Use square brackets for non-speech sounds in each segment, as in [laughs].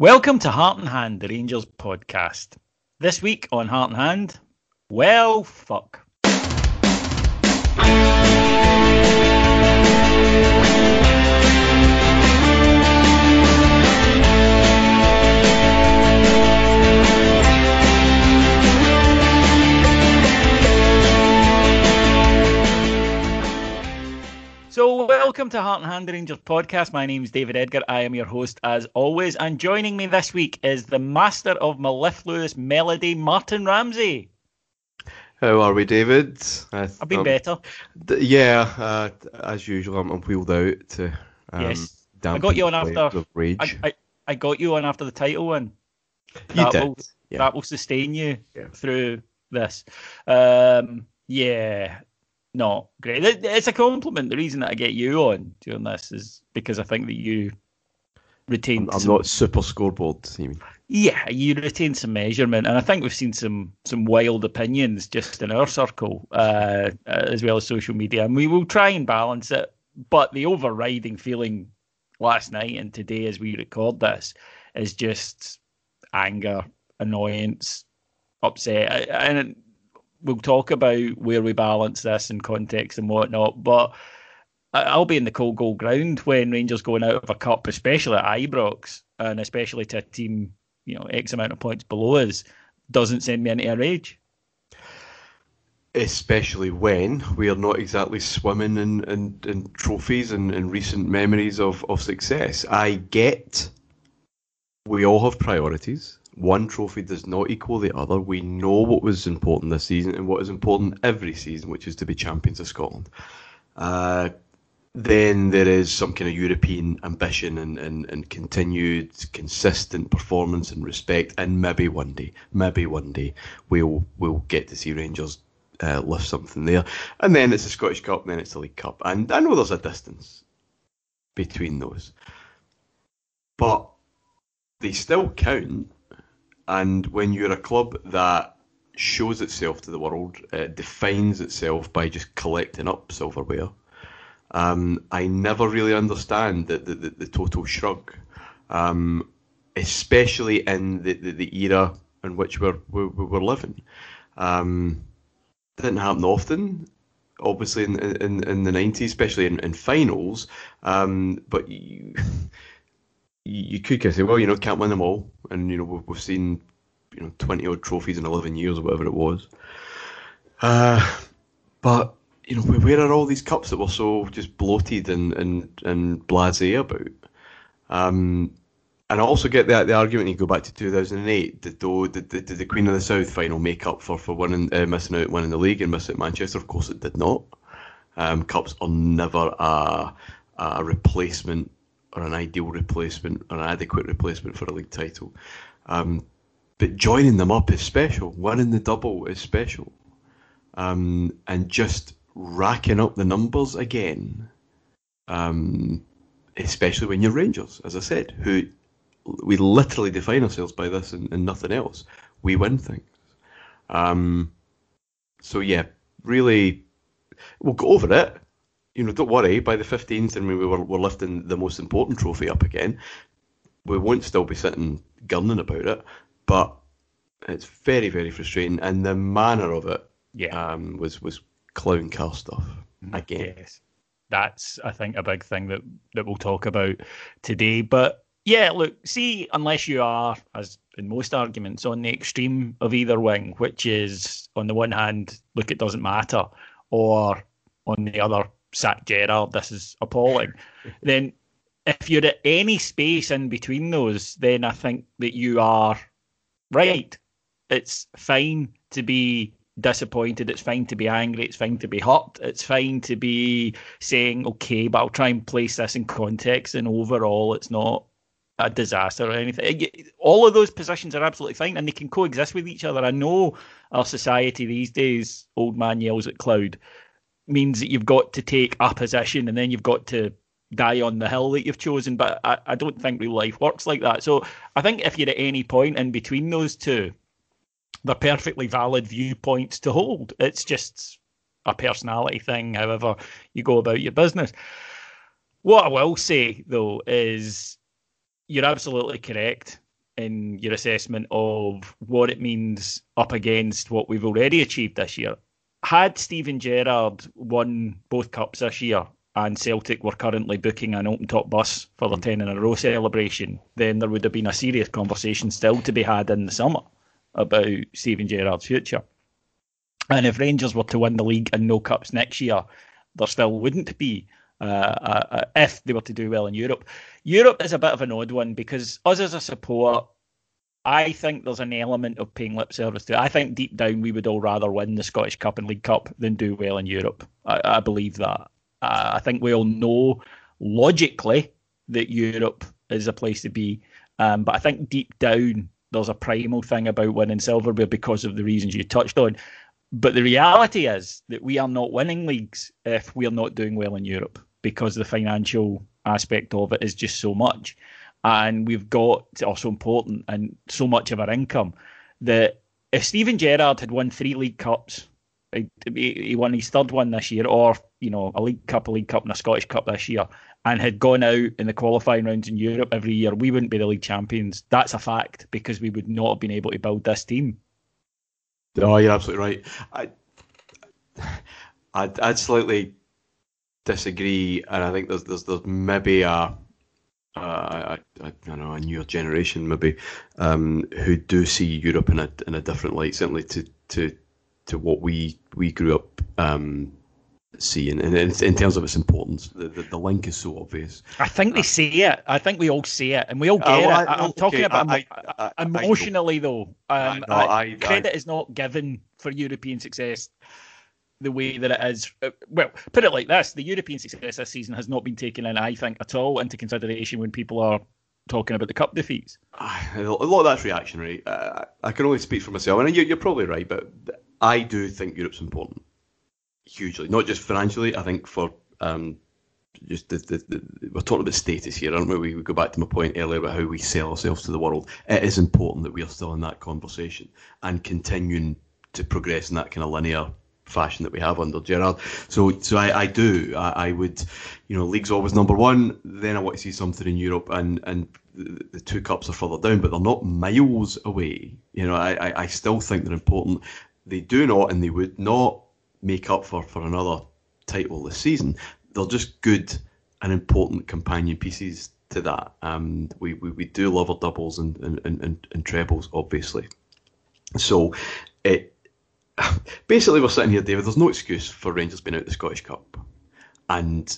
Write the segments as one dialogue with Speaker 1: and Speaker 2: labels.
Speaker 1: Welcome to Heart and Hand, the Rangers podcast. This week on Heart and Hand, well, fuck. So, welcome to Heart and Hand Rangers podcast. My name is David Edgar. I am your host as always. And joining me this week is the master of mellifluous melody, Martyn Ramsay.
Speaker 2: How are we, David?
Speaker 1: I, have been um, better.
Speaker 2: D- yeah, uh, as usual, I'm, I'm, wheeled out to. Um,
Speaker 1: yes, I got you on after. Rage. I, I, I, got you on after the title win.
Speaker 2: You that
Speaker 1: did.
Speaker 2: Will,
Speaker 1: yeah. That will sustain you yeah. through this. Um, yeah, no, great. It's a compliment. The reason that I get you on doing this is because I think that you retain.
Speaker 2: I'm, I'm some, not super scoreboard. You mean?
Speaker 1: Yeah, you retain some measurement, and I think we've seen some some wild opinions just in our circle, uh, as well as social media, and we will try and balance it. But the overriding feeling last night and today, as we record this, is just anger, annoyance, upset, and we'll talk about where we balance this in context and whatnot. But I'll be in the cold gold ground when Rangers going out of a cup, especially at Ibrox, and especially to a team, you know, X amount of points below us, doesn't send me into a rage.
Speaker 2: Especially when we are not exactly swimming in, in, in trophies and, in recent memories of, of success. I get we all have priorities one trophy does not equal the other. We know what was important this season and what is important every season, which is to be champions of Scotland. Uh, then there is some kind of European ambition and, and, and continued consistent performance and respect, and maybe one day, maybe one day we'll we'll get to see Rangers uh, lift something there, and then it's the Scottish Cup, then it's the League Cup, and I know there's a distance between those, but they still count and when you're a club that shows itself to the world, it defines itself by just collecting up silverware. Um, I never really understand the, the, the, the total shrug, um, especially in the, the, the, era in which we're, we're, we're living. Um, didn't happen often, obviously, in, in, in the 90s, especially in, in finals. Um, but you, [laughs] you could kind of say, well, you know, can't win them all, and you know we've, seen you know twenty odd trophies in eleven years or whatever it was. Uh, but you know, where are all these cups that were so just bloated and and and blasé about? Um, and I also get the the argument. You go back to two thousand and eight. Did, did, did, did the Queen of the South final make up for for winning uh, missing out winning the league and missing out Manchester? Of course, it did not. Um, cups are never a a replacement or an ideal replacement or an adequate replacement for a league title. Um, but joining them up is special. Winning the double is special. Um, and just racking up the numbers again, um, especially when you're Rangers, as I said, who we literally define ourselves by this and, and nothing else. We win things. Um, so yeah, really, we'll go over it you know, don't worry. By the fifteenth, and we were we're lifting the most important trophy up again. We won't still be sitting gunning about it, but it's very very frustrating, and the manner of it,
Speaker 1: yeah,
Speaker 2: um, was was clown car stuff mm-hmm. again.
Speaker 1: Yes, that's I think a big thing that that we'll talk about today. But Yeah, look, see, unless you are, as in most arguments, on the extreme of either wing, which is on the one hand, look, it doesn't matter, or on the other, sack Gerrard, this is appalling, [laughs] then if you're at any space in between those, then I think that you are right. It's fine to be disappointed. It's fine to be angry. It's fine to be hurt. It's fine to be saying, okay, but I'll try and place this in context. And overall, it's not a disaster or anything. All of those positions are absolutely fine and they can coexist with each other. I know our society these days, old man yells at cloud, means that you've got to take a position and then you've got to die on the hill that you've chosen. But I, I don't think real life works like that. So I think if you're at any point in between those two, they're perfectly valid viewpoints to hold. It's just a personality thing, however you go about your business. What I will say, though, is you're absolutely correct in your assessment of what it means up against what we've already achieved this year. Had Steven Gerrard won both cups this year and Celtic were currently booking an open top bus for their 10 in a row celebration, then there would have been a serious conversation still to be had in the summer about Steven Gerrard's future. And if Rangers were to win the league and no cups next year, there still wouldn't be uh, uh, uh, if they were to do well in Europe. Europe is a bit of an odd one because us as a support, I think there's an element of paying lip service to. It. I think deep down we would all rather win the Scottish Cup and League Cup than do well in Europe. I, I believe that. Uh, I think we all know logically that Europe is a place to be, um, but I think deep down there's a primal thing about winning silverware because of the reasons you touched on. But the reality is that we are not winning leagues if we are not doing well in Europe because the financial aspect of it is just so much. And we've got also important and so much of our income that if Steven Gerrard had won three League Cups, he won his third one this year, or you know a League Cup, a League Cup, and a Scottish Cup this year, and had gone out in the qualifying rounds in Europe every year, we wouldn't be the league champions. That's a fact because we would not have been able to build this team.
Speaker 2: Oh, you're absolutely right. I, I'd, I'd slightly disagree, and I think there's there's, there's maybe a uh, I, I, don't know, a newer generation maybe um, who do see Europe in a in a different light, certainly to to to what we we grew up um, seeing, and in, in, terms of its importance, the, the, the, link is so obvious.
Speaker 1: I think they uh, see it. I think we all see it, and we all uh, get uh, well, it. I, am okay, talking about I, I, emotionally, though. Um, no, credit is not given for European success the way that it is. Uh, well, put it like this: the European success this season has not been taken in, I think, at all into consideration when people are talking about the cup defeats.
Speaker 2: A lot of that's reactionary. Uh, I can only speak for myself, and you're probably right, but I do think Europe's important hugely, not just financially. I think for um, just the, the, the, we're talking about status here, aren't we? We go back to my point earlier about how we sell ourselves to the world. It is important that we are still in that conversation and continuing to progress in that kind of linear fashion that we have under Gerrard. So, so I, I do. I, I, would, you know, league's always number one. Then I want to see something in Europe, and and the, two cups are further down, but they're not miles away. You know, I, I, I still think they're important. They do not, and they would not make up for, for another title this season. They're just good and important companion pieces to that. Um, we, we, we do love our doubles and, and, and, and trebles, obviously. So it [laughs] basically we're sitting here, David. There's no excuse for Rangers being out of the Scottish Cup, and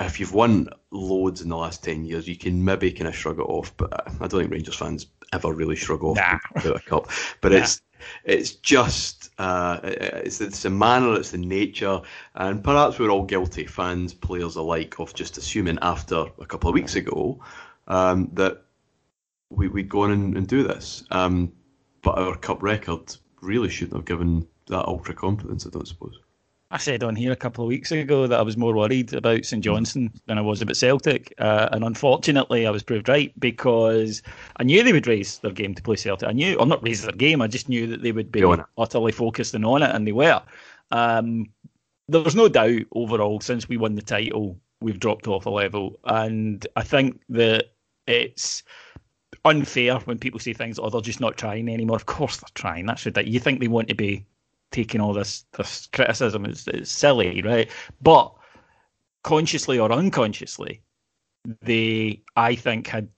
Speaker 2: if you've won loads in the last ten years, you can maybe kind of shrug it off. But I don't think Rangers fans ever really shrug off nah. a cup. [laughs] But nah. it's it's just uh, it's it's the manner, it's the nature, and perhaps we're all guilty, fans, players alike, of just assuming after a couple of weeks ago um, that we we'd go on and, and do this. Um, but our cup record really shouldn't have given that ultra confidence. I don't suppose.
Speaker 1: I said on here a couple of weeks ago that I was more worried about St Johnstone than I was about Celtic, uh, and unfortunately, I was proved right because I knew they would raise their game to play Celtic. I knew, or not raise their game, I just knew that they would be utterly focused and on it, and they were. Um, there's no doubt overall since we won the title, we've dropped off a level, and I think that it's unfair when people say things, "Oh, they're just not trying anymore." Of course, they're trying. That's ridiculous. You think they want to be taking all this this criticism. It's, it's silly, right? But consciously or unconsciously, they, I think, had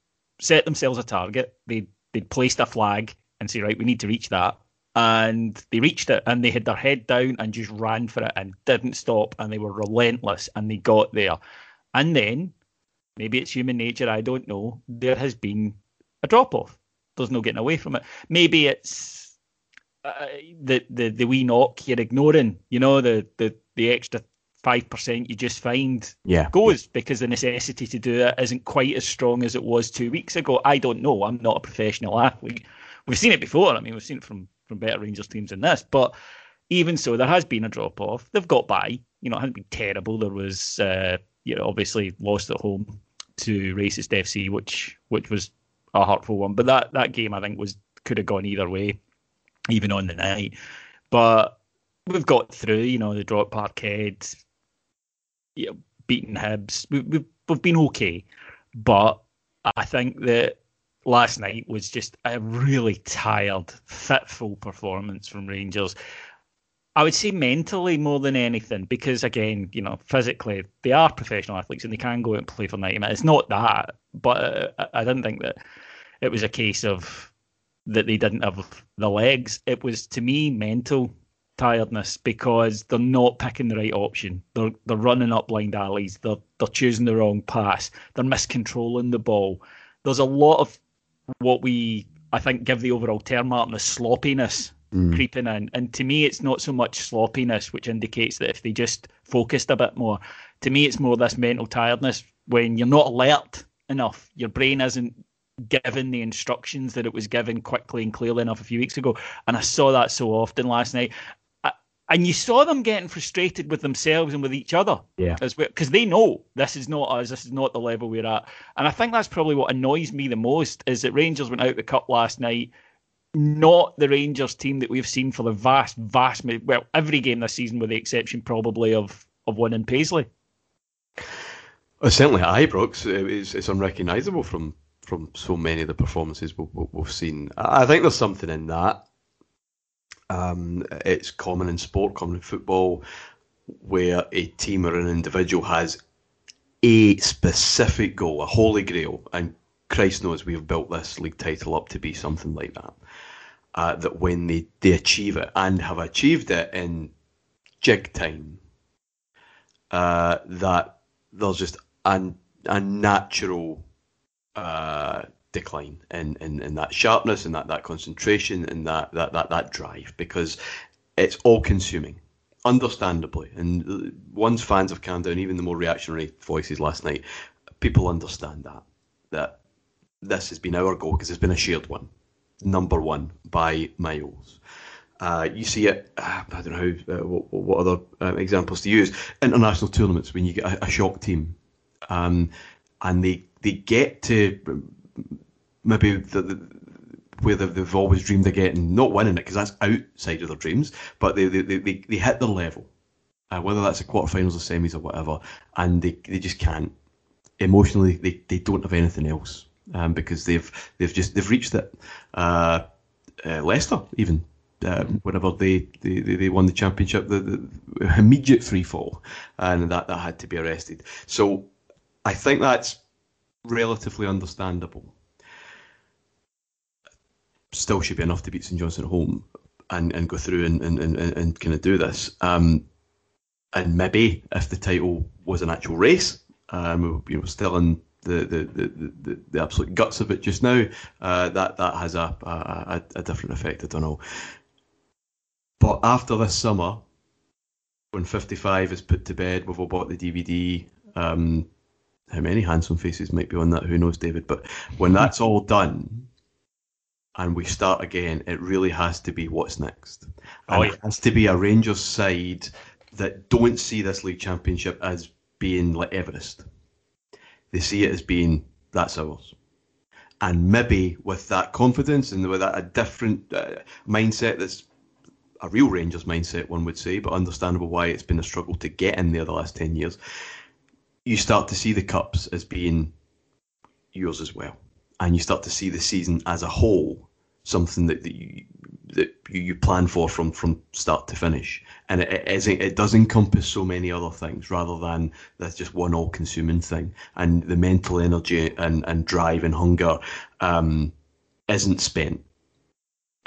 Speaker 1: set themselves a target. They they'd placed a flag and say, right, we need to reach that. And they reached it and they had their head down and just ran for it and didn't stop and they were relentless and they got there. And then, maybe it's human nature, I don't know, there has been a drop off. There's no getting away from it. Maybe it's uh, the, the the wee knock you're ignoring, you know, the, the, the extra five percent you just find
Speaker 2: yeah.
Speaker 1: goes because the necessity to do it isn't quite as strong as it was two weeks ago. I don't know. I'm not a professional athlete. We've seen it before. I mean, we've seen it from from better Rangers teams than this. But even so, there has been a drop off. They've got by. You know, it hasn't been terrible. There was, uh, you know, obviously lost at home to Racist FC, which which was a hurtful one. But that that game, I think, was could have gone either way, even on the night. But we've got through. You know, the drop Parkhead, you know, beating Hibs. We, we've we've been okay, but I think that last night was just a really tired, fitful performance from Rangers. I would say mentally more than anything, because again, you know, physically they are professional athletes and they can go out and play for ninety minutes. It's not that, but uh, I didn't think that it was a case of that they didn't have the legs. It was to me mental tiredness because they're not picking the right option. They're they're running up blind alleys. They're they're choosing the wrong pass. They're miscontrolling the ball. There's a lot of what we I think give the overall term Martyn the sloppiness mm. creeping in. And to me it's not so much sloppiness, which indicates that if they just focused a bit more. To me it's more this mental tiredness when you're not alert enough. Your brain isn't given the instructions that it was given quickly and clearly enough a few weeks ago. And I saw that so often last night and you saw them getting frustrated with themselves and with each other.
Speaker 2: Yeah.
Speaker 1: As well, because they know this is not us. This is not the level we're at. And I think that's probably what annoys me the most is that Rangers went out the cup last night, not the Rangers team that we've seen for the vast, vast well every game this season, with the exception probably of of one in Paisley.
Speaker 2: Well, certainly, Ibrox is it's unrecognisable from from so many of the performances we've, seen. I think there's something in that. Um, it's common in sport, common in football, where a team or an individual has a specific goal, a holy grail, and Christ knows we've built this league title up to be something like that. Uh, that when they, they achieve it and have achieved it in jig time, uh, that there's just a, a natural uh, decline in, in, in that sharpness and that, that concentration and that, that, that, that drive because it's all consuming, understandably. And once fans have calmed down, even the more reactionary voices last night, people understand that, that this has been our goal because it's been a shared one, number one by miles. Uh, you see it. Uh, I don't know how, uh, what, what, other uh, examples to use. International tournaments when you get a, a shock team, um, and they they get to maybe the, the where they've, always dreamed of getting, not winning it because that's outside of their dreams, but they they, they, they hit their level, uh, whether that's the quarterfinals or semis or whatever, and they, they just can't. Emotionally, they, they don't have anything else um, because they've they've just they've reached it. Uh, uh, Leicester even uh, whenever they, they, they won the championship, the, the immediate free fall, and that, that had to be arrested. So I think that's relatively understandable still should be enough to beat St Johnstone at home and, and go through and, and, and, and kind of do this. Um, and maybe if the title was an actual race, um, you know, still in the, the, the, the, the absolute guts of it just now, uh, that that has a, a, a different effect. I don't know. But after this summer, when 55 is put to bed, we've all bought the DVD. Um, how many handsome faces might be on that? Who knows, David? But when that's all done, and we start again, it really has to be what's next. And oh, yeah. it has to be a Rangers side that don't see this league championship as being like Everest. They see it as being that's ours. And maybe with that confidence and with that a different uh, mindset that's a real Rangers mindset, one would say, but understandable why it's been a struggle to get in there the last 10 years, you start to see the Cups as being yours as well and you start to see the season as a whole something that, that you that you, you plan for from from start to finish, and it, it. It does encompass so many other things rather than that's just one all-consuming thing. And the mental energy and and drive and hunger um, isn't spent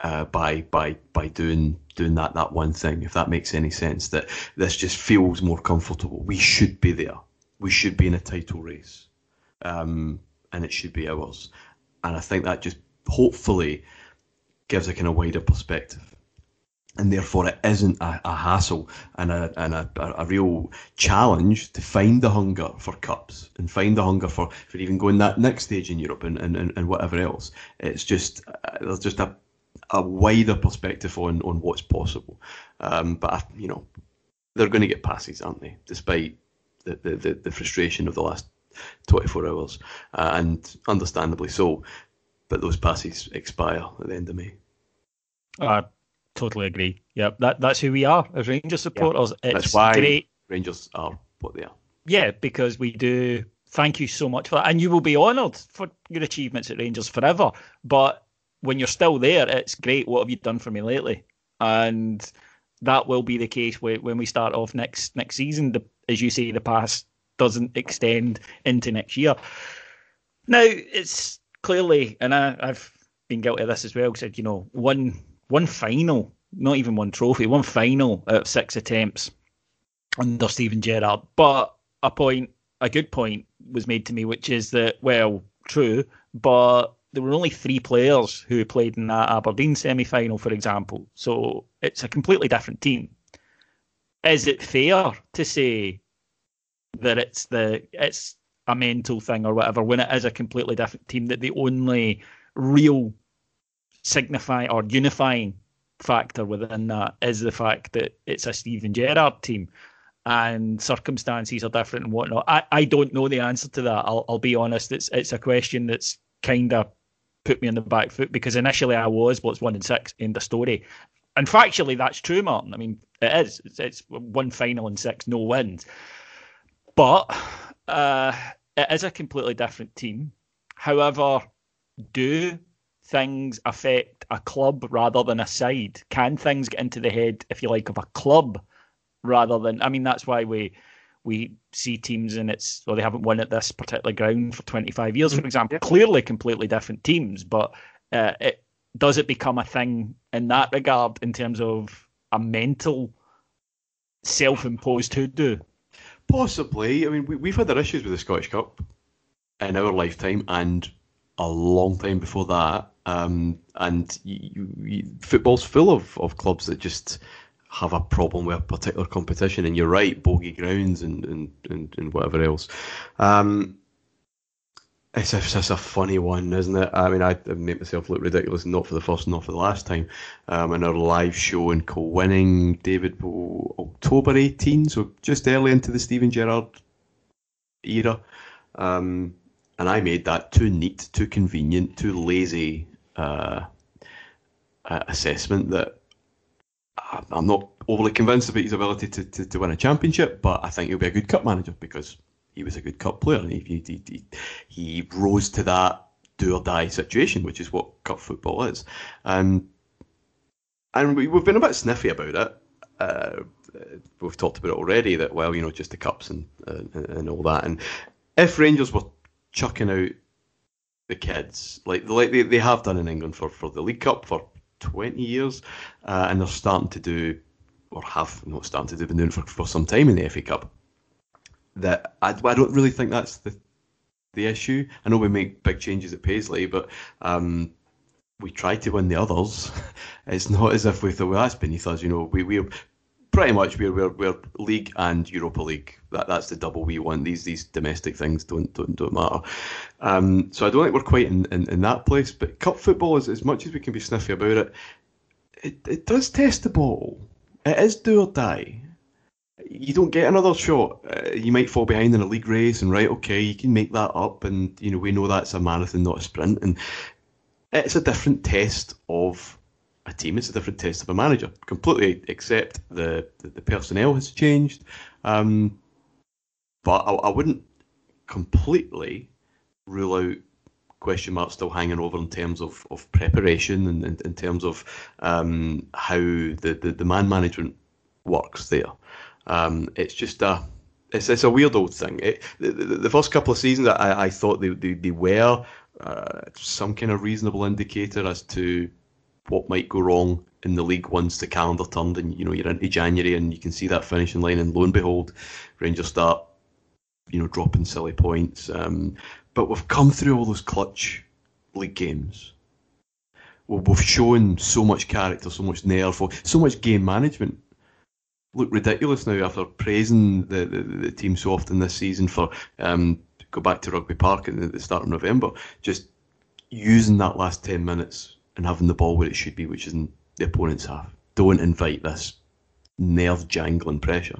Speaker 2: uh, by by by doing doing that that one thing. If that makes any sense, that this just feels more comfortable. We should be there. We should be in a title race, um, and it should be ours. And I think that just hopefully gives a kind of wider perspective. And therefore, it isn't a, a hassle and, a, and a, a, real challenge to find the hunger for cups and find the hunger for, for even going that next stage in Europe and, and, and whatever else. It's just uh, there's just a, a wider perspective on, on what's possible. Um, but, you know, they're going to get passes, aren't they? Despite the, the, the, frustration of the last 24 hours, uh, and understandably so but those passes expire at the end of May.
Speaker 1: I totally agree. Yep, that that's who we are as Rangers supporters.
Speaker 2: Yeah, that's why great. Rangers are what they are.
Speaker 1: Yeah, because we do. Thank you so much for that, and you will be honoured for your achievements at Rangers forever. But when you're still there, it's great. What have you done for me lately? And that will be the case when we start off next next season. The, as you say, the past doesn't extend into next year. Now it's clearly, and I, I've been guilty of this as well. Said you know one one final, not even one trophy, one final out of six attempts under Steven Gerrard. But a point, a good point, was made to me, which is that well, true, but there were only three players who played in that Aberdeen semi-final, for example. So it's a completely different team. Is it fair to say that it's the it's a mental thing or whatever when it is a completely different team that the only real signify or unifying factor within that is the fact that it's a Steven Gerrard team and circumstances are different and whatnot. I, I don't know the answer to that. I'll, I'll be honest. It's it's a question that's kind of put me on the back foot because initially I was what's one in six in the story. And factually, that's true, Martyn. I mean, it is. It's, it's one final and six, no wins. But uh, it is a completely different team. However, do things affect a club rather than a side? Can things get into the head, if you like, of a club rather than? I mean, that's why we we see teams and it's well they haven't won at this particular ground for 25 years, for mm-hmm. example. Clearly, completely different teams, but uh, it does it become a thing in that regard in terms of a mental self-imposed hoodoo?
Speaker 2: Possibly. I mean, we, we've had our issues with the Scottish Cup in our lifetime and a long time before that. Um, and you, you, football's full of, of clubs that just have a problem with a particular competition. And you're right, bogey grounds and, and, and, and whatever else. Um, it's a, a funny one, isn't it? I mean, I, make myself look ridiculous, not for the first, not for the last time. Um, in our live show in co-winning, David, October 18, so just early into the Steven Gerrard era. Um, and I made that too neat, too convenient, too lazy uh, assessment that I'm not overly convinced about his ability to, to, to win a championship, but I think he'll be a good cup manager because he was a good cup player. He, he, he, he rose to that do or die situation, which is what cup football is. Um, and we, have been a bit sniffy about it. Uh, we've talked about it already that, well, you know, just the cups and, uh, and all that. And if Rangers were chucking out the kids, like like they, they have done in England for, for the League Cup for 20 years, uh, and they're starting to do, or have not starting to do, been doing for, for some time in the FA Cup that I, I don't really think that's the the issue. I know we make big changes at Paisley, but um, we try to win the others. [laughs] it's not as if we thought, well, that's beneath us. You know, we we're pretty much we're, we're we're league and Europa League. That that's the double we want. These these domestic things don't don't don't matter. Um, so I don't think we're quite in, in, in that place. But cup football is as much as we can be sniffy about it. It it does test the ball. It is do or die you don't get another shot. Uh, you might fall behind in a league race, and right, okay, you can make that up, and you know we know that's a marathon, not a sprint, and it's a different test of a team. It's a different test of a manager. Completely accept the the, the personnel has changed, um, but I, I wouldn't completely rule out question marks still hanging over in terms of, of preparation and in, in terms of um, how the, the, the man management works there. Um, it's just a it's, it's a weird old thing. It, the, the, the, first couple of seasons, I, I thought they, they, they were uh, some kind of reasonable indicator as to what might go wrong in the league once the calendar turned and you know you're into January and you can see that finishing line and lo and behold, Rangers start you know dropping silly points. Um, but we've come through all those clutch league games. We've shown so much character, so much nerve, so much game management. Look ridiculous now after praising the, the, the team so often this season for um, go back to Rugby Park at the start of November, just using that last ten minutes and having the ball where it should be, which is in the opponent's half. Don't invite this nerve jangling pressure.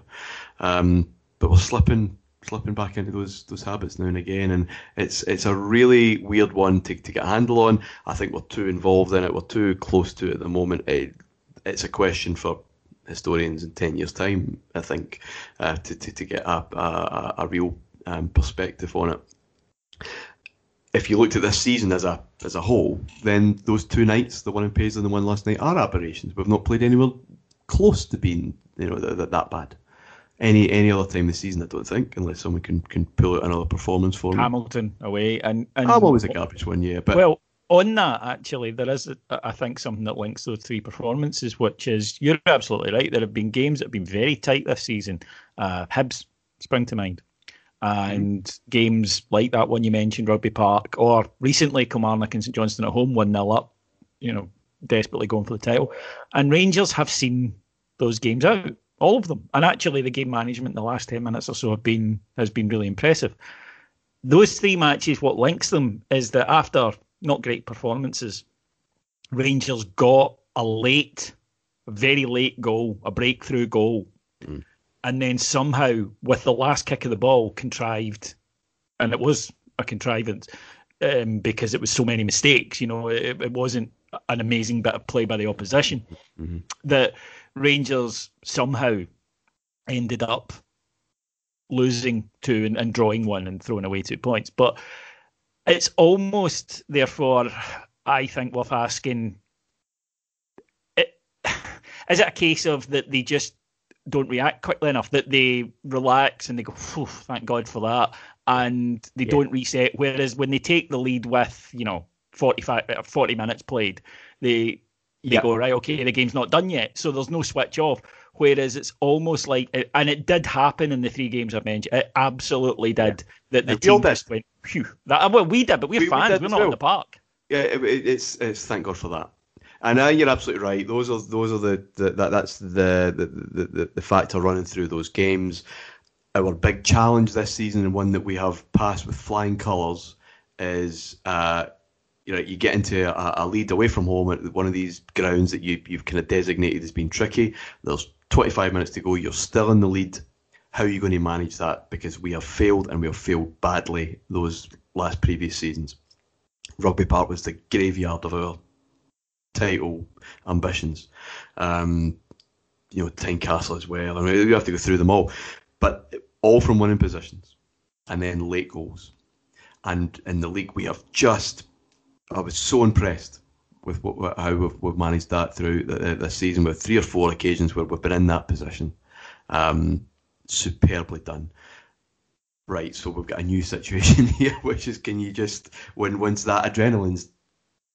Speaker 2: Um, but we're slipping slipping back into those those habits now and again, and it's it's a really weird one to, to get a handle on. I think we're too involved in it. We're too close to it at the moment. It, it's a question for historians in ten years' time. I think uh, to, to to get a a, a real um, perspective on it. If you looked at this season as a as a whole, then those two nights, the one in Paisley and the one last night, are aberrations. We've not played anywhere close to being you know that, that bad any any other time this season. I don't think, unless someone can, can pull out another performance for
Speaker 1: me. Hamilton away, and, and
Speaker 2: I'm always a garbage one, yeah. But
Speaker 1: well, on that actually, there is I think something that links those three performances, which is you're absolutely right. There have been games that have been very tight this season. Uh, Hibs spring to mind. And mm-hmm. games like that one you mentioned, Rugby Park, or recently Kilmarnock and St Johnstone at home, 1 0 up, you know, desperately going for the title. And Rangers have seen those games out all of them. And actually, the game management in the last ten minutes or so have been has been really impressive. Those three matches, what links them is that after not great performances, Rangers got a late, very late goal, a breakthrough goal, mm. And then somehow with the last kick of the ball contrived, and it was a contrivance um, because it was so many mistakes. You know, it, it wasn't an amazing bit of play by the opposition mm-hmm. that Rangers somehow ended up losing two and, and drawing one and throwing away two points. But it's almost, therefore, I think worth asking it, [sighs] is it a case of that they just don't react quickly enough, that they relax and they go, thank God for that, and they yeah. don't reset. Whereas when they take the lead with, you know, 45, uh, 40 minutes played, they yep. go right okay the game's not done yet. So there's no switch off. Whereas it's almost like and it did happen in the three games i mentioned. It absolutely did yeah. that the team just went phew. That, well we did but we're we, fans. we are not in the park.
Speaker 2: Yeah it, it's it's thank god for that and now you're absolutely right. Those are those are the, the that that's the the, the the factor running through those games. Our big challenge this season, and one that we have passed with flying colours, is uh, you know, you get into a, a, lead away from home at one of these grounds that you, you've kind of designated as being tricky. There's 25 minutes to go. You're still in the lead. How are you going to manage that? Because we have failed and we have failed badly those last previous seasons. Rugby Park was the graveyard of our title ambitions. Um, you know, Tynecastle as well. I mean, you have to go through them all, but all from winning positions and then late goals. And in the league, we have just I was so impressed with what, how we've, we've, managed that through this season with three or four occasions where we've been in that position. Um, superbly done. Right, so we've got a new [laughs] situation here, which is can you just when once that adrenaline's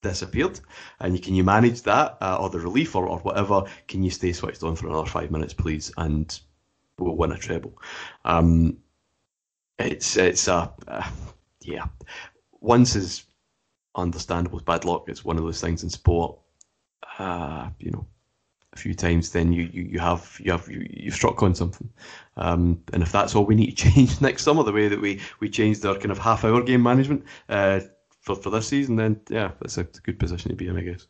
Speaker 2: disappeared, and you can you manage that uh, or the relief or, or whatever? Can you stay switched on for another five minutes, please, and we'll win a treble. Um, it's it's a uh, yeah. Once is understandable as bad luck. It's one of those things in sport. Uh, you know, a few times, then you, you, you have you have you, you've struck on something. Um, and if that's all we need to [laughs] change next summer, the way that we we changed our kind of half hour game management uh, for for this season, then yeah, that's a, good position to be in, I guess.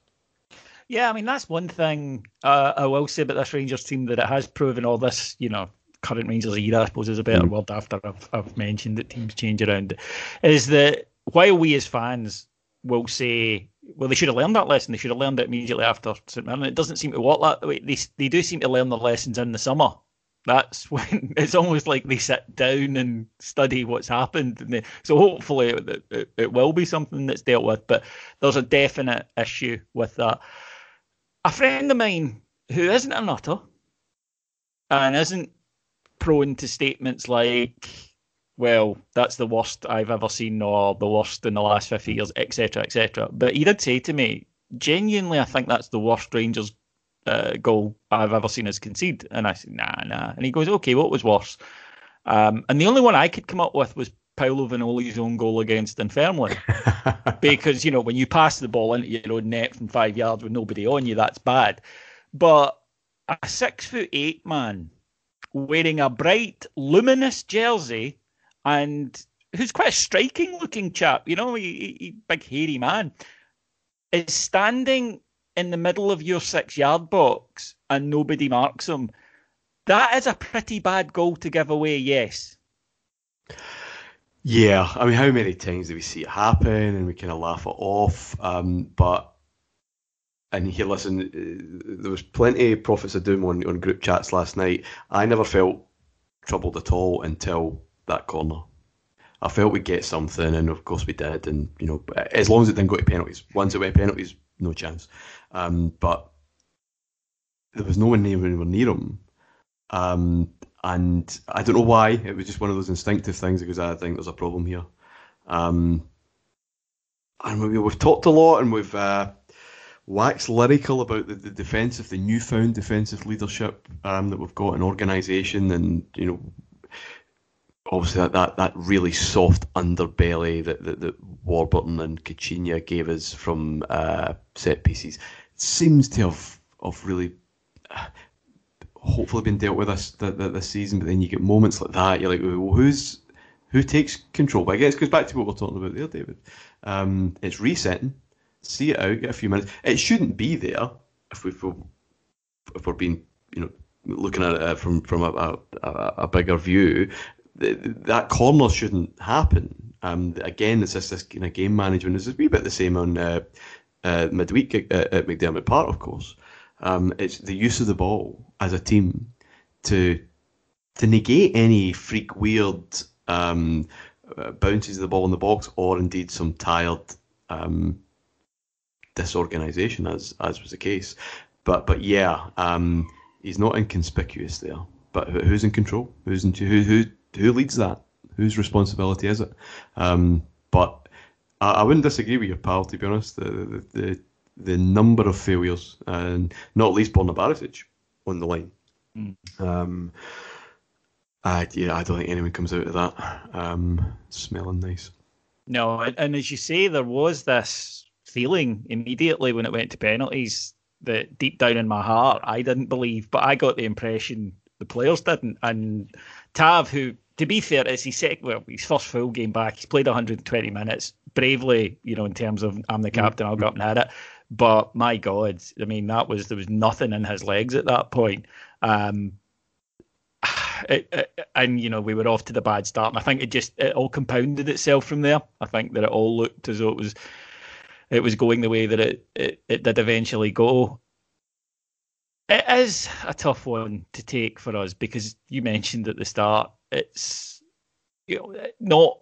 Speaker 1: Yeah, I mean that's one thing uh, I will say about this Rangers team that it has proven all this, you know, current Rangers era, I suppose is a better mm. word after I've, I've mentioned that teams change around, is that while we as fans will say, well, they should have learned that lesson. They should have learned it immediately after St Mirren. It doesn't seem to work that way. They, they do seem to learn their lessons in the summer That's [laughs] when it's almost like they sit down and study what's happened. And they, so hopefully it, it, it will be something that's dealt with. But there's a definite issue with that. A friend of mine who isn't a nutter and isn't prone to statements like, well, that's the worst I've ever seen or the worst in the last 50 years, etc., etc. But he did say to me, genuinely, I think that's the worst Rangers uh, goal I've ever seen us concede. And I said, nah, nah. And he goes, okay, what was worse? Um, and the only one I could come up with was Paolo Vanoli's own goal against Dunfermline. [laughs] because, you know, when you pass the ball into your own net from five yards with nobody on you, that's bad. But a six foot eight man wearing a bright, luminous jersey and who's quite a striking looking chap, you know, he, he, big hairy man, is standing in the middle of your six yard box and nobody marks him. That is a pretty bad goal to give away, yes.
Speaker 2: Yeah, I mean, how many times do we see it happen and we kind of laugh it off? Um, but and here, listen, uh, there was plenty of prophets of doom on, on group chats last night. I never felt troubled at all until that corner. I felt we'd get something, and of course we did. And you know, as long as it didn't go to penalties, once it went penalties, no chance. Um, but there was no one anywhere near him. Um, and I don't know why. It was just one of those instinctive things because I think there's a problem here. Um, and we, have talked a lot, and we've uh, wax lyrical about the, the defensive, the newfound defensive leadership um, that we've got in organisation, and you know, obviously that, that, that really soft underbelly that, that, that Warburton and Caixinha gave us from uh, set pieces seems to have have really. Uh, hopefully been dealt with this this season, but then you get moments like that. You're like, well, who's who takes control? But I guess it goes back to what we're talking about there, David. Um, it's resetting see it out, get a few minutes. It shouldn't be there if we if we're being you know looking at it from from a, a, a bigger view. That corner shouldn't happen. Um, again, it's just this kind of game management. It's a wee bit the same on uh, uh, midweek at, at McDiarmid Park, of course. Um, it's the use of the ball as a team to to negate any freak weird um, uh, bounces of the ball in the box, or indeed some tired um, disorganisation, as as was the case. But but yeah, um, he's not inconspicuous there. But who's in control? Who's in, who who who leads that? Whose responsibility is it? Um, but I, I, wouldn't disagree with your pal, to be honest. The the the, the number of failures, and not least Borna Barisic on the line. Mm. Um, I, yeah, I don't think anyone comes out of that um, smelling nice.
Speaker 1: No, and as you say, there was this feeling immediately when it went to penalties that deep down in my heart I didn't believe, but I got the impression the players didn't. And Tav, who to be fair, is his second, well, his first full game back. He's played 120 minutes bravely, you know, in terms of I'm the captain, I'll go up and hit it. But my God, I mean, that was there was nothing in his legs at that point. Um, [sighs] it, it, and you know we were off to the bad start, and I think it just it all compounded itself from there. I think that it all looked as though it was it was going the way that it, it, it did eventually go. It is a tough one to take for us because you mentioned at the start it's you know not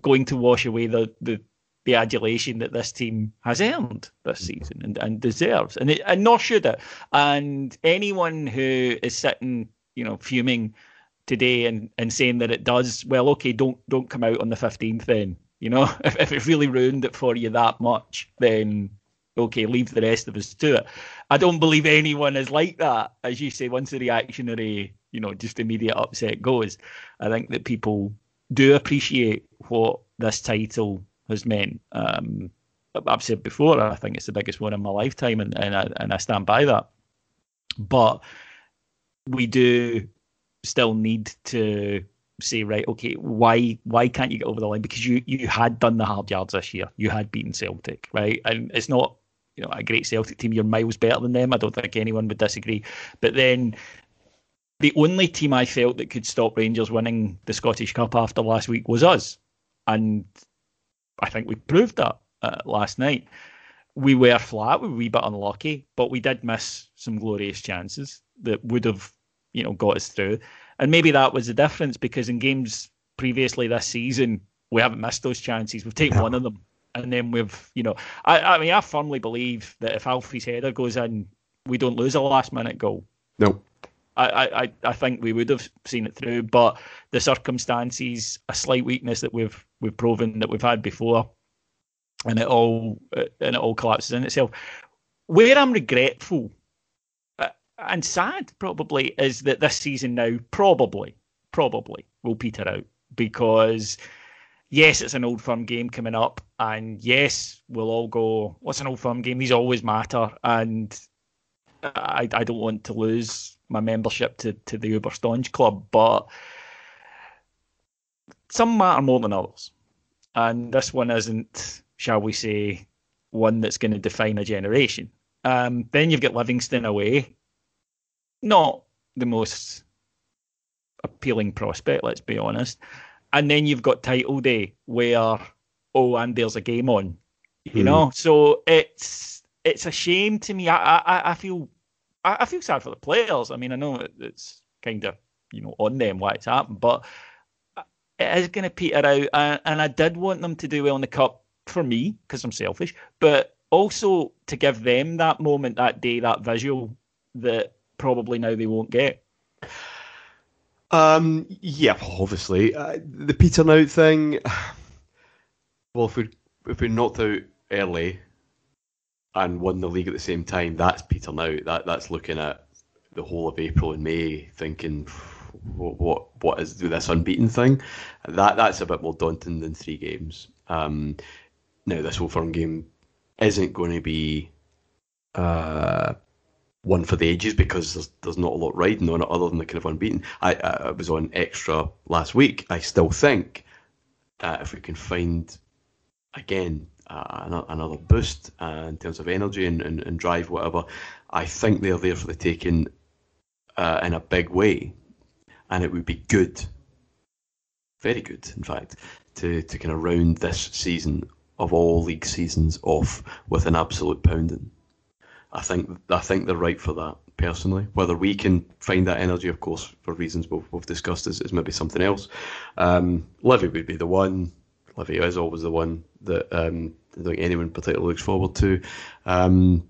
Speaker 1: going to wash away the, the the adulation that this team has earned this mm-hmm. season and, and deserves, and it, and nor should it. And anyone who is sitting, you know, fuming today and, and saying that it does, well, okay, don't don't come out on the fifteenth then. You know, [laughs] if, if it really ruined it for you that much, then okay, leave the rest of us to it. I don't believe anyone is like that. As you say, once the reactionary, you know, just immediate upset goes, I think that people do appreciate what this title has meant. Um, I've said before, I think it's the biggest one in my lifetime, and, and, I, and I stand by that. But we do still need to say, right, okay, why why can't you get over the line? Because you you had done the hard yards this year. You had beaten Celtic, right? And it's not you know a great Celtic team. You're miles better than them. I don't think anyone would disagree. But then the only team I felt that could stop Rangers winning the Scottish Cup after last week was us, and I think we proved that uh, last night. We were flat, we were a wee bit unlucky, but we did miss some glorious chances that would have you know, got us through. And maybe that was the difference because in games previously this season, we haven't missed those chances. We've taken one of them, and then we've, you know, I, I mean, I firmly believe that if Alfie's header goes in, we don't lose a last minute goal.
Speaker 2: No.
Speaker 1: I, I, I think we would have seen it through, but the circumstances, a slight weakness that we've we've proven that we've had before, and it all and it all collapses in itself. Where I'm regretful uh, and sad probably is that this season now probably probably will peter out because yes, it's an old firm game coming up, and yes, we'll all go, what's an old firm game? These always matter, and I, I don't want to lose my membership to, to the Uber Staunch Club, but some matter more than others. And this one isn't, shall we say, one that's going to define a generation. Um, then you've got Livingston away. Not the most appealing prospect, let's be honest. And then you've got title day where, oh, and there's a game on. You mm. know? So it's it's a shame to me. I I, I feel I, I, feel sad for the players. I mean, I know it's kind of you know on them why it's happened, but it is going to peter out. And, and I did want them to do well in the cup for me because I'm selfish, but also to give them that moment that day, that visual that probably now they won't get.
Speaker 2: Um, yeah, obviously uh, the Peter out thing. [sighs] Well, if we if we knocked out early and won the league at the same time, that's Peter out. That that's looking at the whole of April and May, thinking what what, what is this unbeaten thing? That that's a bit more daunting than three games. Um, now this whole firm game isn't going to be uh, one for the ages because there's, there's not a lot riding on it other than the kind of unbeaten. I, I was on extra last week. I still think that if we can find again uh, another boost uh, in terms of energy and, and, and, drive, whatever, I think they're there for the taking uh, in a big way, and it would be good, very good, in fact, to to kind of round this season of all league seasons off with an absolute pounding. I think I think they're right for that personally. Whether we can find that energy, of course, for reasons we've, we've discussed, is, is, maybe something else. Um, Livy would be the one. Livy is always the one that um, I think anyone particularly looks forward to. Um,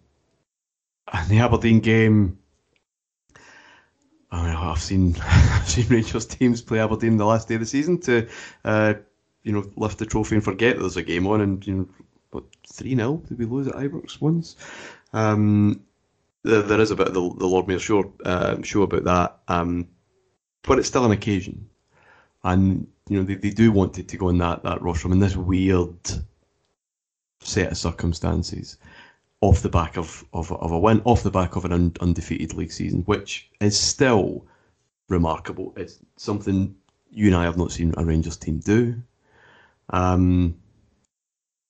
Speaker 2: and the Aberdeen game. I mean, I've seen [laughs] I've seen Rangers teams play Aberdeen the last day of the season to, uh, you know, lift the trophy and forget there's a game on, and you know, what three 0 did we lose at Ibrox once? Um, there, there is a bit of the, the Lord Mayor show, uh, show about that, um, but it's still an occasion, and you know they, they do want it to go in that that rostrum in this weird set of circumstances, off the back of, of, of a win, off the back of an un, undefeated league season, which is still remarkable. It's something you and I have not seen a Rangers team do. Um,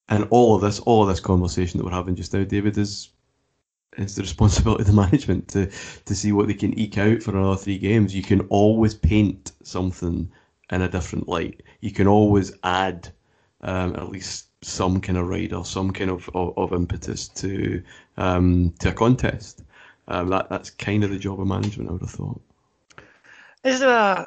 Speaker 2: and all of this, all of this conversation that we're having just now, David, is it's the [laughs] responsibility of the management to to see what they can eke out for another three games. You can always paint something in a different light. You can always add um, at least some kind of rider, some kind of, of, of impetus to um, to a contest. Um, that that's kind of the job of management. I would have thought.
Speaker 1: Is there a,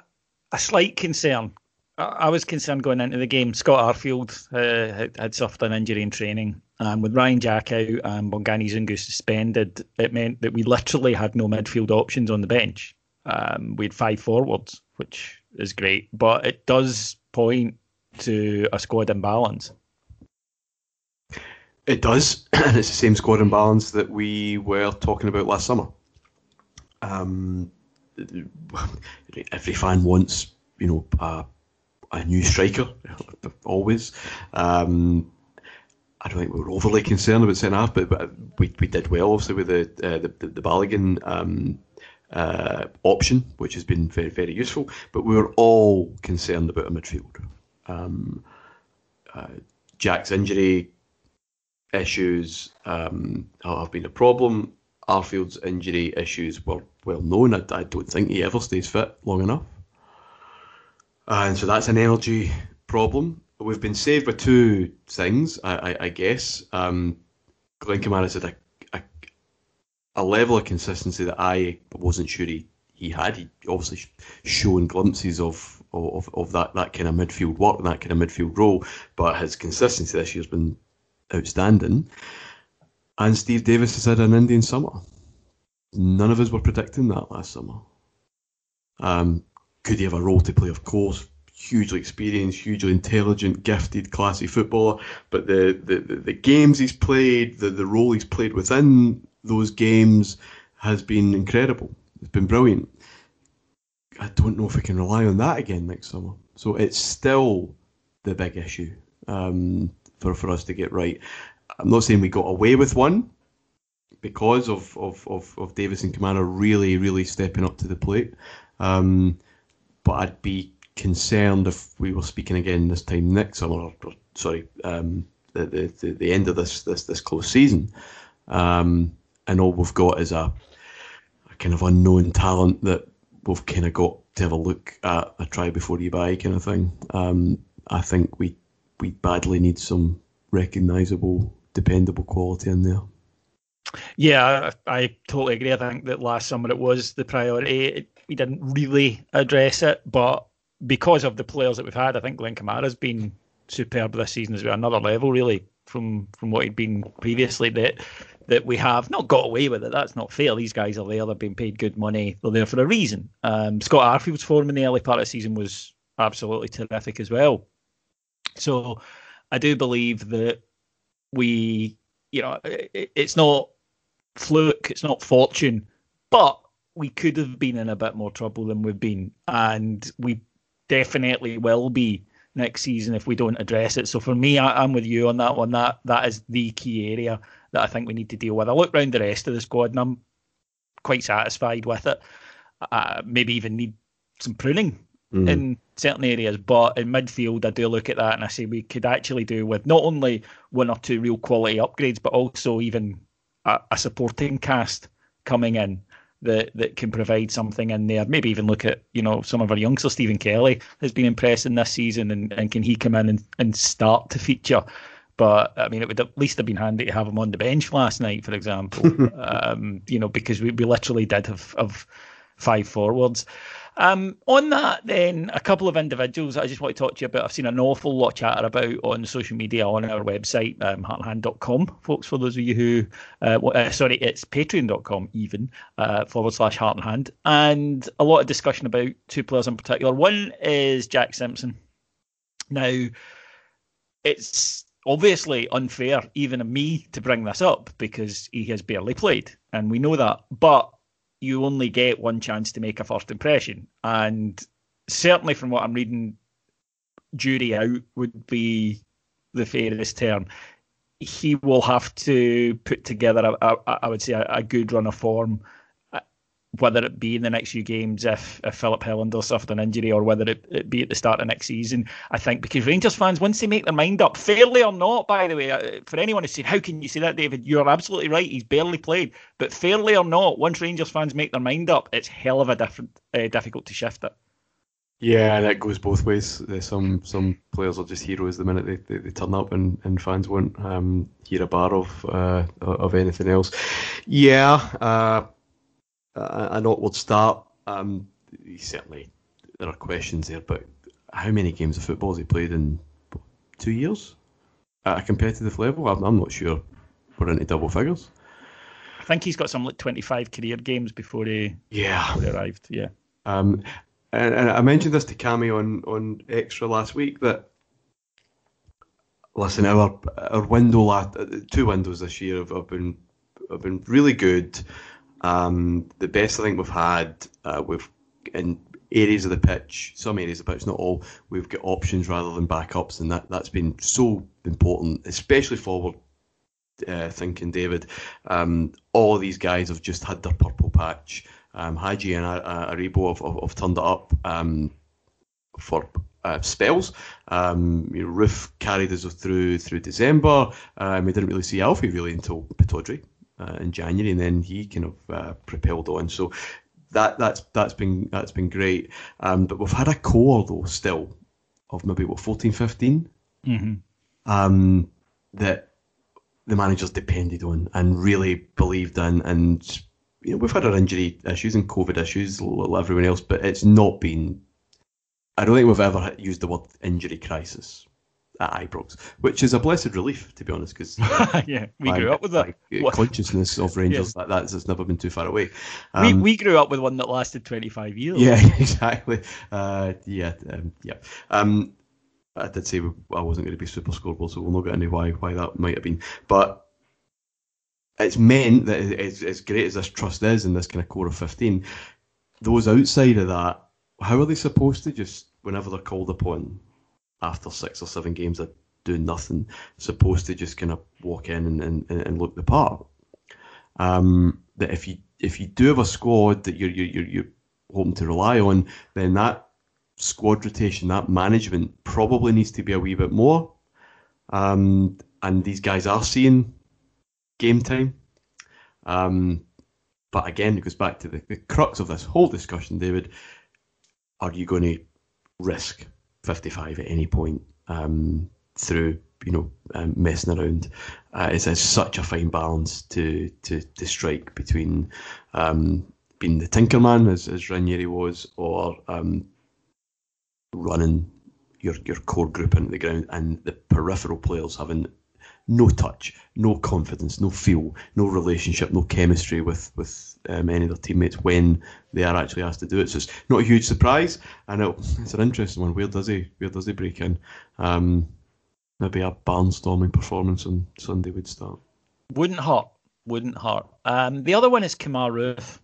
Speaker 1: a slight concern? I was concerned going into the game. Scott Arfield uh, had, suffered an injury in training and with Ryan Jack out and Bongani Zungu suspended, it meant that we literally had no midfield options on the bench. Um, we had five forwards, which is great, but it does point to a squad imbalance.
Speaker 2: It does, and [clears throat] it's the same squad imbalance that we were talking about last summer. Um, every fan wants, you know, a, a new striker, always. Um, I don't think we were overly concerned about centre half, but, but we, we did well obviously with the uh, the, the, the Balogun um, uh, option, which has been very very useful. But we were all concerned about a midfield. Um, uh, Jack's injury issues um, have been a problem. Arfield's injury issues were well known. I, I don't think he ever stays fit long enough, and so that's an energy problem we've been saved by two things, I, I, I guess. Um, Glenn Kamara's had a, a, a level of consistency that I wasn't sure he, he had. He obviously shown glimpses of, of of that that kind of midfield work and that kind of midfield role, but his consistency this year has been outstanding. And Steve Davis has had an Indian summer. None of us were predicting that last summer. Um, could he have a role to play? Of course, hugely experienced, hugely intelligent, gifted, classy footballer. But the, the, the games he's played, the, the role he's played within those games has been incredible. It's been brilliant. I don't know if we can rely on that again next summer. So it's still the big issue um, for, for us to get right. I'm not saying we got away with one because of, of, of, of Davis and Kamara really, really stepping up to the plate. Um, but I'd be concerned if we were speaking again this time next summer, or, or sorry, um, the, the, the end of this this this close season, um, and all we've got is a, a kind of unknown talent that we've kind of got to have a look at a try before you buy kind of thing. Um, I think we we badly need some recognisable, dependable quality in there.
Speaker 1: Yeah, I, totally agree. I think that last summer it was the priority. It, we didn't really address it, but because of the players that we've had, I think Glenn Kamara's been superb this season as well. Another level, really, from from what he'd been previously. That that we have not got away with it. That's not fair. These guys are there. They've been paid good money. They're there for a reason. Um, Scott Arfield's form in the early part of the season was absolutely terrific as well. So I do believe that we, you know, it, it's not fluke, it's not fortune, but we could have been in a bit more trouble than we've been, and we definitely will be next season if we don't address it. So for me, I, am with you on that one. That that is the key area that I think we need to deal with. I look around the rest of the squad and I'm quite satisfied with it. Uh, maybe even need some pruning mm. in certain areas, but in midfield, I do look at that and I say we could actually do with not only one or two real quality upgrades, but also even a, a supporting cast coming in that that can provide something in there. Maybe even look at you know some of our youngsters. Stephen Kelly has been impressing this season, and, and can he come in and, and start to feature? But I mean, it would at least have been handy to have him on the bench last night, for example. [laughs] um, you know, because we, we literally did have, have five forwards. Um, on that, then, a couple of individuals I just want to talk to you about. I've seen an awful lot of chatter about on social media on our website, um, heartandhand.com, folks, for those of you who, uh, uh, sorry, it's patreon.com even, uh, forward slash heart and a lot of discussion about two players in particular. One is Jack Simpson. Now, it's obviously unfair, even of me, to bring this up because he has barely played, and we know that. But you only get one chance to make a first impression. And certainly from what I'm reading, jury out would be the fairest term. He will have to put together, a, a, I would say, a, a good run of form whether it be in the next few games if, if Filip Helander suffered an injury or whether it, it, be at the start of next season. I think because Rangers fans, once they make their mind up, fairly or not, by the way, uh, for anyone who's saying, how can you say that, David? You're absolutely right. He's barely played. But fairly or not, once Rangers fans make their mind up, it's hell of a different, uh, difficult to shift it.
Speaker 2: Yeah, it goes both ways. Some some players are just heroes the minute they, they, they turn up, and, and fans won't um, hear a bar of uh, of anything else. Yeah, uh, uh, an awkward start. Um, certainly, there are questions there, but how many games of football has he played in two years at a competitive level? I'm, I'm not sure we're into double figures.
Speaker 1: I think he's got some like 25 career games before he,
Speaker 2: yeah.
Speaker 1: Before he arrived. Yeah.
Speaker 2: Um, and, and, I mentioned this to Cammy on, on Extra last week that listen, our our window last two windows this year have, have been have been really good. Um, the best I think we've had, uh, we've in areas of the pitch, some areas of the pitch, not all, we've got options rather than backups, and that that's been so important, especially forward uh, thinking, David. Um, all these guys have just had their purple patch. Um, Hagi and uh, Aribo have, have, have, turned it up um, for uh, spells. Um, you know, Roofe carried us through through December. Um, we didn't really see Alfie really until Pittodrie uh, in January, and then he kind of uh, propelled on. So that that's that's been that's been great. Um, but we've had a core though still of maybe what 14, 15
Speaker 1: mm-hmm.
Speaker 2: um, that the managers depended on and really believed in, and you know, we've had our injury issues and COVID issues, like everyone else, but it's not been. I don't think we've ever used the word injury crisis at Ibrox, which is a blessed relief, to be honest, because [laughs]
Speaker 1: yeah, we grew up with that [laughs]
Speaker 2: consciousness of Rangers yeah. that that's never been too far away.
Speaker 1: Um, we we grew up with one that lasted twenty five years.
Speaker 2: Yeah, [laughs] exactly. Uh, yeah, um, yeah. Um, I did say I wasn't going to be super scoreable, so we'll not get into why why that might have been, but. It's meant that as, as great as this trust is and this kind of core of 15, those outside of that, how are they supposed to just, whenever they're called upon, after six or seven games of doing nothing, supposed to just kind of walk in and, and, and look the part. Um, that if you if you do have a squad that you're you're you're hoping to rely on, then that squad rotation, that management probably needs to be a wee bit more. Um, and these guys are seeing game time. Um, but again, it goes back to the, the crux of this whole discussion, David. Are you going to risk 55 at any point um, through you know um, messing around. Uh, it's, it's, such a fine balance to to, to strike between um, being the Tinkerman as, as Ranieri was, or um, running your your core group into the ground and the peripheral players having no touch, no confidence, no feel, no relationship, no chemistry with with um, any of their teammates when they are actually asked to do it. So it's not a huge surprise, and it, it's an interesting one. Where does he where does he break in? Um, maybe a barnstorming performance on Sunday would start.
Speaker 1: Wouldn't hurt. Wouldn't hurt. Um, the other one is Kemar Roofe.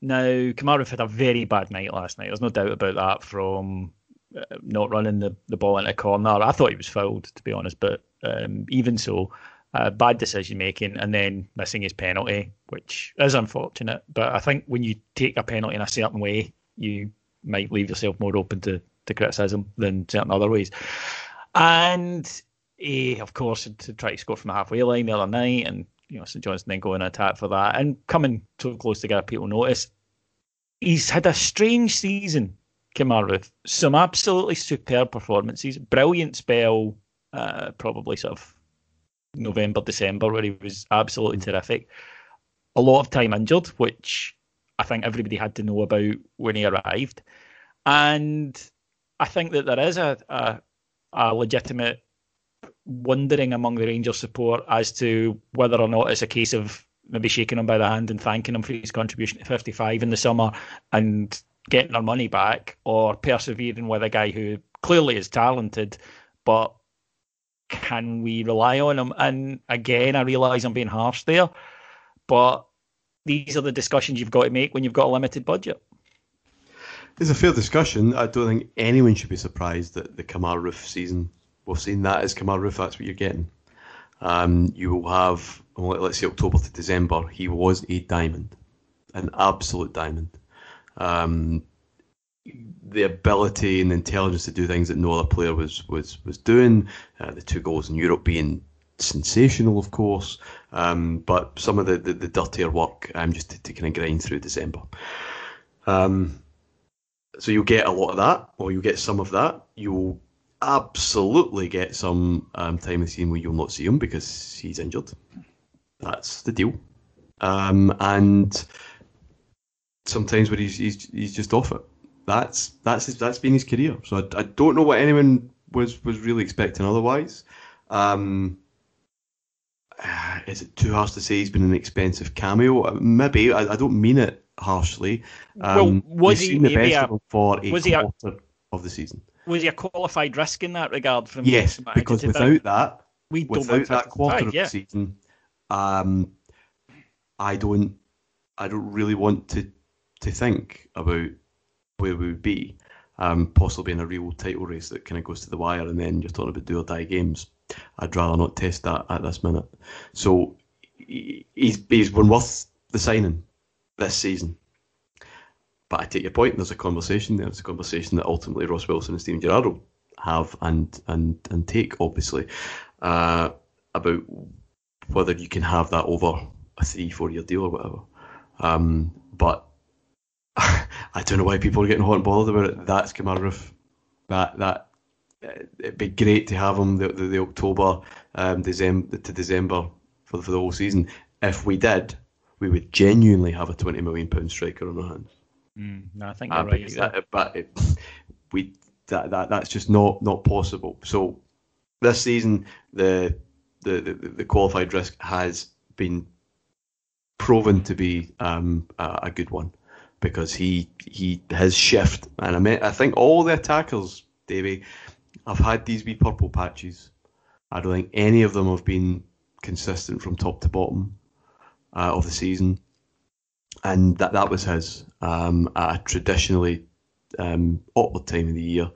Speaker 1: Now, Kemar Roofe had a very bad night last night. There's no doubt about that from uh, not running the, the ball into a corner. I thought he was fouled, to be honest, but um, even so, uh, bad decision making and then missing his penalty, which is unfortunate. But I think when you take a penalty in a certain way, you might leave yourself more open to, to criticism than certain other ways. And he, of course, to try to score from the halfway line the other night, and you know St Johnstone then going to attack for that, and coming so close to get people notice. He's had a strange season Kemar Roofe. Some absolutely superb performances. Brilliant spell, uh, probably sort of November, December, where he was absolutely terrific. A lot of time injured, which I think everybody had to know about when he arrived. And I think that there is a, a, a legitimate wondering among the Rangers support as to whether or not it's a case of maybe shaking him by the hand and thanking him for his contribution to 55 in the summer and getting our money back or persevering with a guy who clearly is talented, but can we rely on him? And again, I realise I'm being harsh there, but these are the discussions you've got to make when you've got a limited budget.
Speaker 2: It's a fair discussion. I don't think anyone should be surprised that the Kemar Roofe season, we've seen that as Kemar Roofe, that's what you're getting. Um, you will have, let's say October to December, he was a diamond, an absolute diamond um, the ability and intelligence to do things that no other player was was was doing. Uh, the two goals in Europe being sensational, of course, um, but some of the, the, the dirtier work um, just to, to, kind of grind through December. Um, so you'll get a lot of that, or you'll get some of that. You'll absolutely get some um, time in the season where you'll not see him because he's injured. That's the deal. Um, and sometimes where he's, he's he's just off it. That's that's his, that's been his career. So I, I don't know what anyone was was really expecting otherwise. Um, [sighs] is it too harsh to say he's been an expensive cameo? Uh, maybe I, I don't mean it harshly. Um,
Speaker 1: well, was he
Speaker 2: the
Speaker 1: best
Speaker 2: a, for a quarter a, of the season?
Speaker 1: Was he a qualified risk in that regard? From
Speaker 2: yes, because without that,
Speaker 1: we
Speaker 2: without that quarter of
Speaker 1: yeah.
Speaker 2: the season, um, I don't, I don't really want to to think about where we would be, um, possibly in a real title race that kind of goes to the wire, and then you're talking about do or die games. I'd rather not test that at this minute. So he's he's been worth the signing this season. But I take your point. There's a conversation there. A conversation that ultimately Ross Wilson and Steven Gerrard have and and and take obviously uh, about whether you can have that over a three four year deal or whatever. Um, but I don't know why people are getting hot and bothered about it. That's Kemar Roofe. That that it'd be great to have him the, the, the October um, December to December for the, for the whole season. If we did, we would genuinely have a twenty million pound striker on our hands.
Speaker 1: Mm, no, I think you're uh, right.
Speaker 2: That, but it, we that, that that's just not not possible. So this season, the the, the, the qualified risk has been proven to be um, a, a, good one because he he his shift and I mean I think all the attackers, Davey, have had these wee purple patches. I don't think any of them have been consistent from top to bottom uh, of the season, and that that was his um, at a traditionally um, awkward time of the year,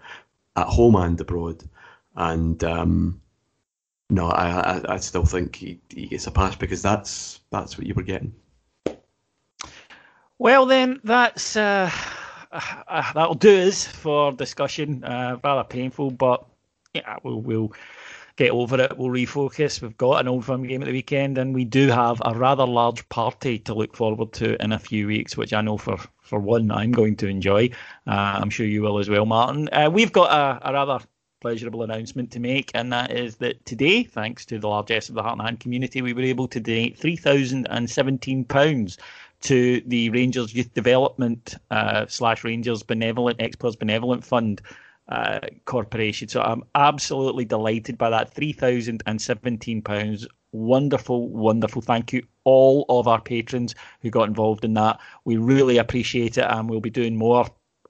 Speaker 2: at home and abroad, and um, no, I, I, I still think he, he gets a pass because that's that's what you were getting.
Speaker 1: Well, then, that's uh, [sighs] uh, that'll do us for discussion. Uh, rather painful, but yeah, we'll, we'll get over it. We'll refocus. We've got an old firm game at the weekend, and we do have a rather large party to look forward to in a few weeks, which I know for for one I'm going to enjoy. Uh, I'm sure you will as well, Martyn. Uh, we've got a, a rather pleasurable announcement to make, and that is that today, thanks to the largesse of the Heart and Hand community, we were able to donate £3,017 to the Rangers Youth Development uh, slash Rangers Benevolent Ex Benevolent Fund uh, corporation. So I'm absolutely delighted by that. £3,017. Wonderful, wonderful. Thank you, all of our patrons who got involved in that. We really appreciate it, and we'll be doing more.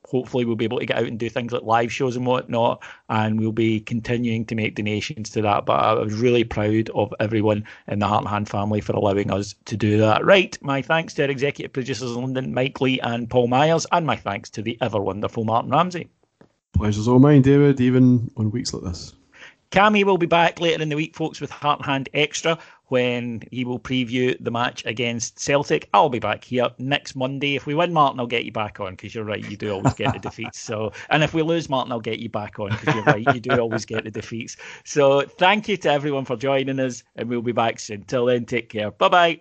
Speaker 1: Hopefully, we'll be able to get out and do things like live shows and whatnot, and we'll be continuing to make donations to that. But I was really proud of everyone in the Heart and Hand family for allowing us to do that. Right, my thanks to our executive producers in London, Mike Lee and Paul Myers, and my thanks to the ever wonderful Martyn Ramsay.
Speaker 3: Pleasure's all mine, David, even on weeks like this.
Speaker 1: Cammy will be back later in the week, folks, with Heart and Hand Extra when he will preview the match against Celtic. I'll be back here next Monday. If we win, Martyn, I'll get you back on because you're right, you do always get the [laughs] defeats. So, and if we lose, Martyn, I'll get you back on because you're right, you do always get the defeats. So, thank you to everyone for joining us, and we'll be back soon. Till then, take care. Bye bye.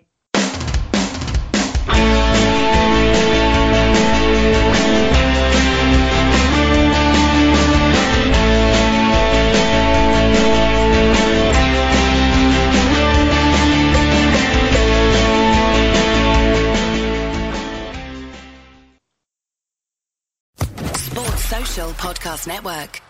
Speaker 4: Podcast Network.